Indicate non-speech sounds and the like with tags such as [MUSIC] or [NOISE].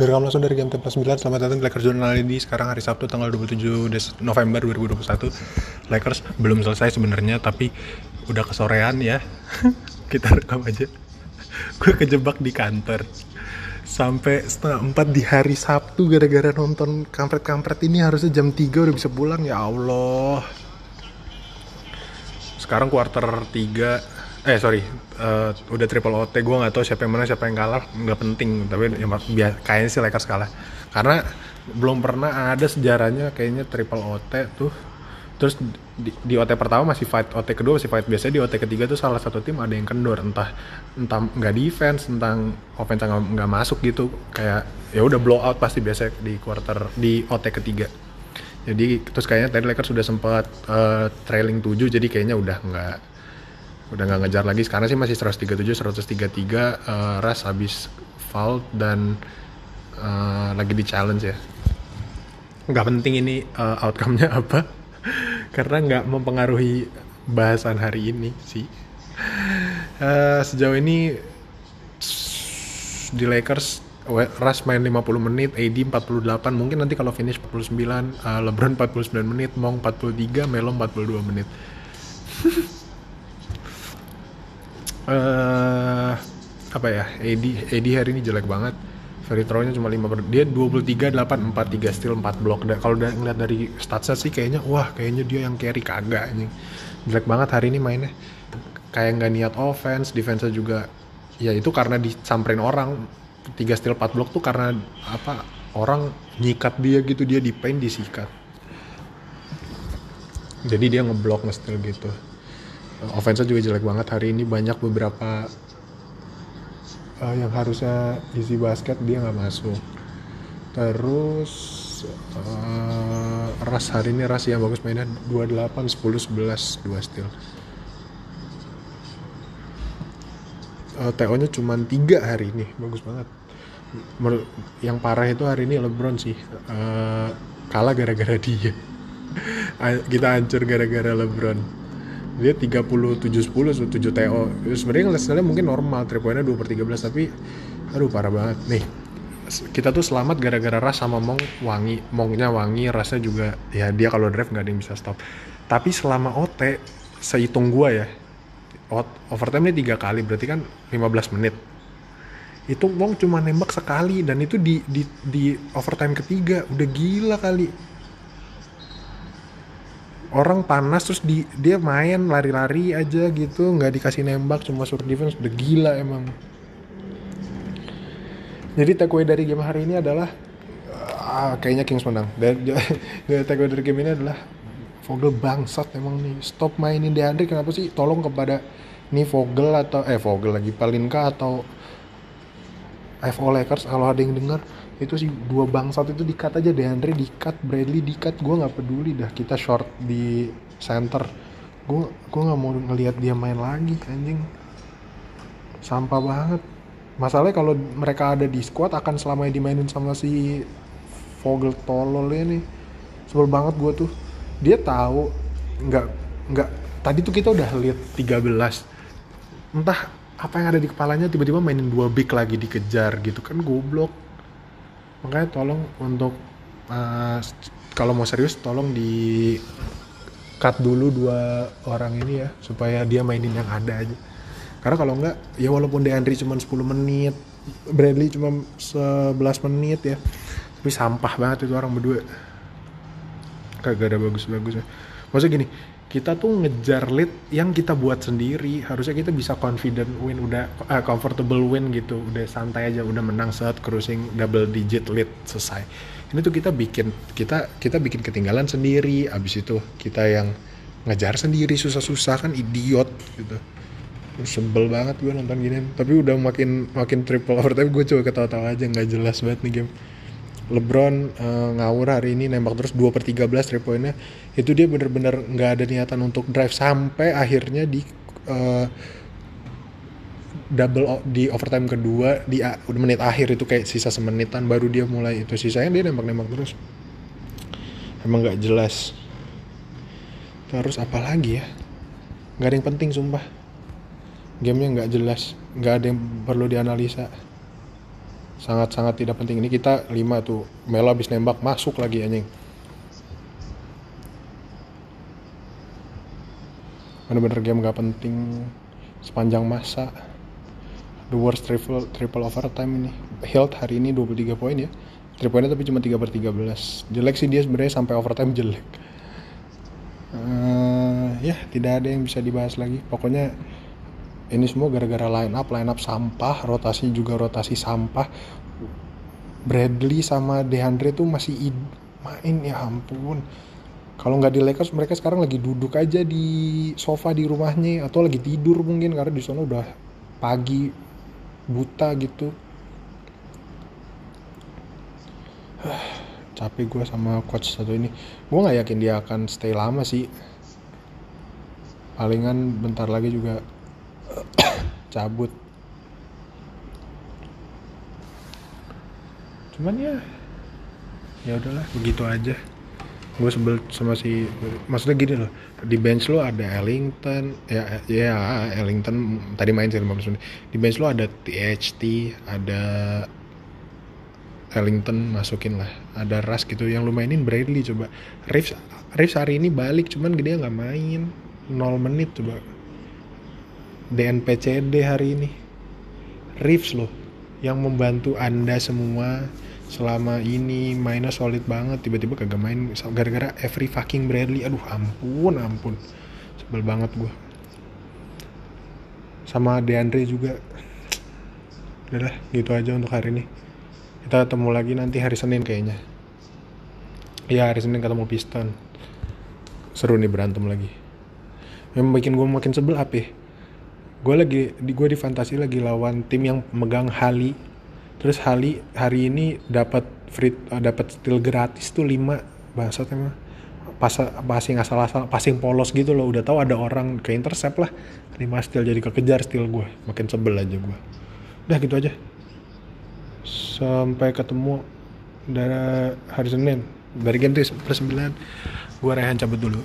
Direkam langsung dari game Tempat 9 Selamat datang di Lakers Journal ini. Sekarang hari Sabtu tanggal 27 Des- November 2021 Lakers belum selesai sebenarnya Tapi udah kesorean ya. [LAUGHS] Kita rekam aja. Gue kejebak di kantor. Sampai setengah empat di hari Sabtu Gara-gara nonton kampret-kampret ini Harusnya jam 3 udah bisa pulang. Ya Allah. Sekarang quarter 3 eh sorry. Eh, udah triple OT gue nggak tahu siapa yang menang siapa yang kalah nggak penting. Tapi ya, kayaknya sih Lakers kalah. Karena belum pernah ada sejarahnya kayaknya triple OT tuh. Terus di, di OT pertama masih fight OT kedua masih fight. Biasanya di OT ketiga tuh salah satu tim ada yang kendor. Entah entah nggak defense tentang offense nggak masuk gitu. Kayak ya udah blow out pasti biasa di quarter di OT ketiga. Jadi terus kayaknya tadi Lakers sudah sempat eh, trailing 7 jadi kayaknya udah nggak udah nggak ngejar lagi. Sekarang sih masih 137 133 eh, Ras habis foul dan eh, lagi di challenge ya. Nggak penting ini eh, outcome-nya [LAUGHS] apa. Karena nggak mempengaruhi bahasan hari ini sih. Eh, sejauh ini di Lakers Russ main 50 menit, AD 48, mungkin nanti kalau finish 49, eh, LeBron 49 menit, Mong 43, Melo 42 menit. [LAUGHS] eh apa ya? AD AD hari ini jelek banget. Free throw-nya cuma 5 per, dia 23 8 4 3 steal 4 block. Da- kalau udah ngeliat dari statsnya sih kayaknya wah kayaknya dia yang carry kagak anjing jelek banget hari ini mainnya. Kayak nggak niat offense defense juga ya itu karena disamperin orang. 3 steal 4 block tuh karena apa orang nyikat dia gitu dia di paint disikat. Jadi dia ngeblok nge-steal gitu offense juga jelek banget. Hari ini banyak beberapa eh, yang harusnya isi basket dia nggak masuk. Terus eh, ras hari ini ras yang bagus mainnya 28 10 11 2 steal Eh, TO nya cuma 3 hari ini bagus banget. Menur- yang parah itu hari ini LeBron sih Eh, kalah gara-gara dia. [LAUGHS] Kita hancur gara-gara LeBron dia 37 10 7 TO sebenarnya hasilnya mungkin normal 3 poinnya 2 per 13 tapi aduh parah banget. Nih kita tuh selamat gara-gara Ras sama Mong wangi Mongnya wangi Rasnya juga ya dia kalau drive nggak ada yang bisa stop. Tapi selama OT sehitung gua ya overtime ini tiga kali berarti kan 15 menit. Itu Mong cuma nembak sekali dan itu di di di overtime ketiga udah gila kali orang panas terus di dia main lari-lari aja gitu nggak dikasih nembak cuma suruh defense udah gila emang. Jadi takeaway dari game hari ini adalah ah, kayaknya Kings menang. Dan [LAUGHS] takeaway dari game ini adalah Vogel bangsat emang nih. Stop mainin DeAndre kenapa sih? Tolong kepada nih Vogel atau eh Vogel lagi Palinka atau FO Lakers kalau ada yang dengar itu sih dua bangsat itu dikat aja. DeAndre dikat Bradley dikat gue nggak peduli dah kita short di center. Gue gue nggak mau ngelihat dia main lagi anjing. Sampah banget. Masalahnya kalau mereka ada di squad akan selamanya dimainin sama si Vogel tolol ini. Sebel banget gue tuh. Dia tahu nggak nggak. Tadi tuh kita udah lihat 13 entah apa yang ada di kepalanya tiba-tiba mainin dua big lagi dikejar gitu kan goblok. Makanya tolong untuk uh, kalau mau serius tolong di cut dulu dua orang ini ya supaya dia mainin yang ada aja. Karena kalau enggak ya walaupun DeAndre cuma 10 menit Bradley cuma 11 menit ya tapi sampah banget itu orang berdua. Kagak ada bagus-bagusnya. Maksudnya gini kita tuh ngejar lead yang kita buat sendiri. Harusnya kita bisa confident win udah eh, comfortable win gitu. Udah santai aja udah menang saat cruising double digit lead selesai. Ini tuh kita bikin kita kita bikin ketinggalan sendiri. Abis itu kita yang ngejar sendiri susah-susah kan idiot gitu. Sebel banget gue nonton gini. Tapi udah makin makin triple overtime gue coba ketawa-tawa aja. Nggak jelas banget nih game LeBron eh, ngawur hari ini nembak terus 2 per 13 3 poinnya itu dia bener-bener nggak ada niatan untuk drive sampai akhirnya di eh, double di overtime kedua di menit akhir itu kayak sisa semenitan baru dia mulai itu. Sisanya dia nembak-nembak terus. Emang nggak jelas. Terus apa lagi ya? Nggak ada yang penting sumpah. Gamenya nggak jelas. Nggak ada yang perlu dianalisa sangat-sangat tidak penting. Ini kita 5 tuh. Melo habis nembak masuk lagi anjing. Bener-bener game gak penting. Sepanjang masa. The worst triple triple overtime ini. Hilt hari ini 23 poin ya. 3 poinnya tapi cuma 3 per 13 jelek sih dia sebenarnya sampai overtime jelek. Uh, ya tidak ada yang bisa dibahas lagi. Pokoknya ini semua gara-gara line up line up sampah rotasi juga rotasi sampah. Bradley sama DeAndre tuh masih main ya ampun. Kalau nggak di Lakers mereka sekarang lagi duduk aja di sofa di rumahnya atau lagi tidur mungkin karena di sana udah pagi buta gitu. [SIGHS] Capek gue sama coach satu ini. Gue nggak yakin dia akan stay lama sih. Palingan bentar lagi juga cabut. Cuman ya ya udahlah begitu aja. Gue sebel sama si maksudnya gini loh di bench lo ada Ellington ya ya Ellington tadi main sih 15 menit. Di bench lo ada THT ada Ellington masukin lah ada Ras gitu. Yang lu mainin Bradley coba. Reeves Reeves hari ini balik cuman gede nggak main. 0 menit coba DNPCD hari ini. Reeves loh yang membantu anda semua selama ini mainnya solid banget. Tiba-tiba kagak main gara-gara every fucking Bradley. Aduh ampun ampun. Sebel banget gue sama Deandre juga. Udah gitu aja untuk hari ini. Kita ketemu lagi nanti hari Senin kayaknya. Ya hari Senin ketemu Piston. Seru nih berantem lagi. Yang bikin gue makin sebel apa ya? Gue lagi di gue di fantasi lagi lawan tim yang megang Hali. Terus hari hari ini dapat free uh, dapat steal gratis tuh 5 bahasa emang. Pas passing asal-asal passing polos gitu loh udah tahu ada orang ke intercept lah. 5 steal jadi kekejar steal gue makin sebel aja gue udah gitu aja. Sampai ketemu dari hari Senin dari game plus 9 gue Rehan cabut dulu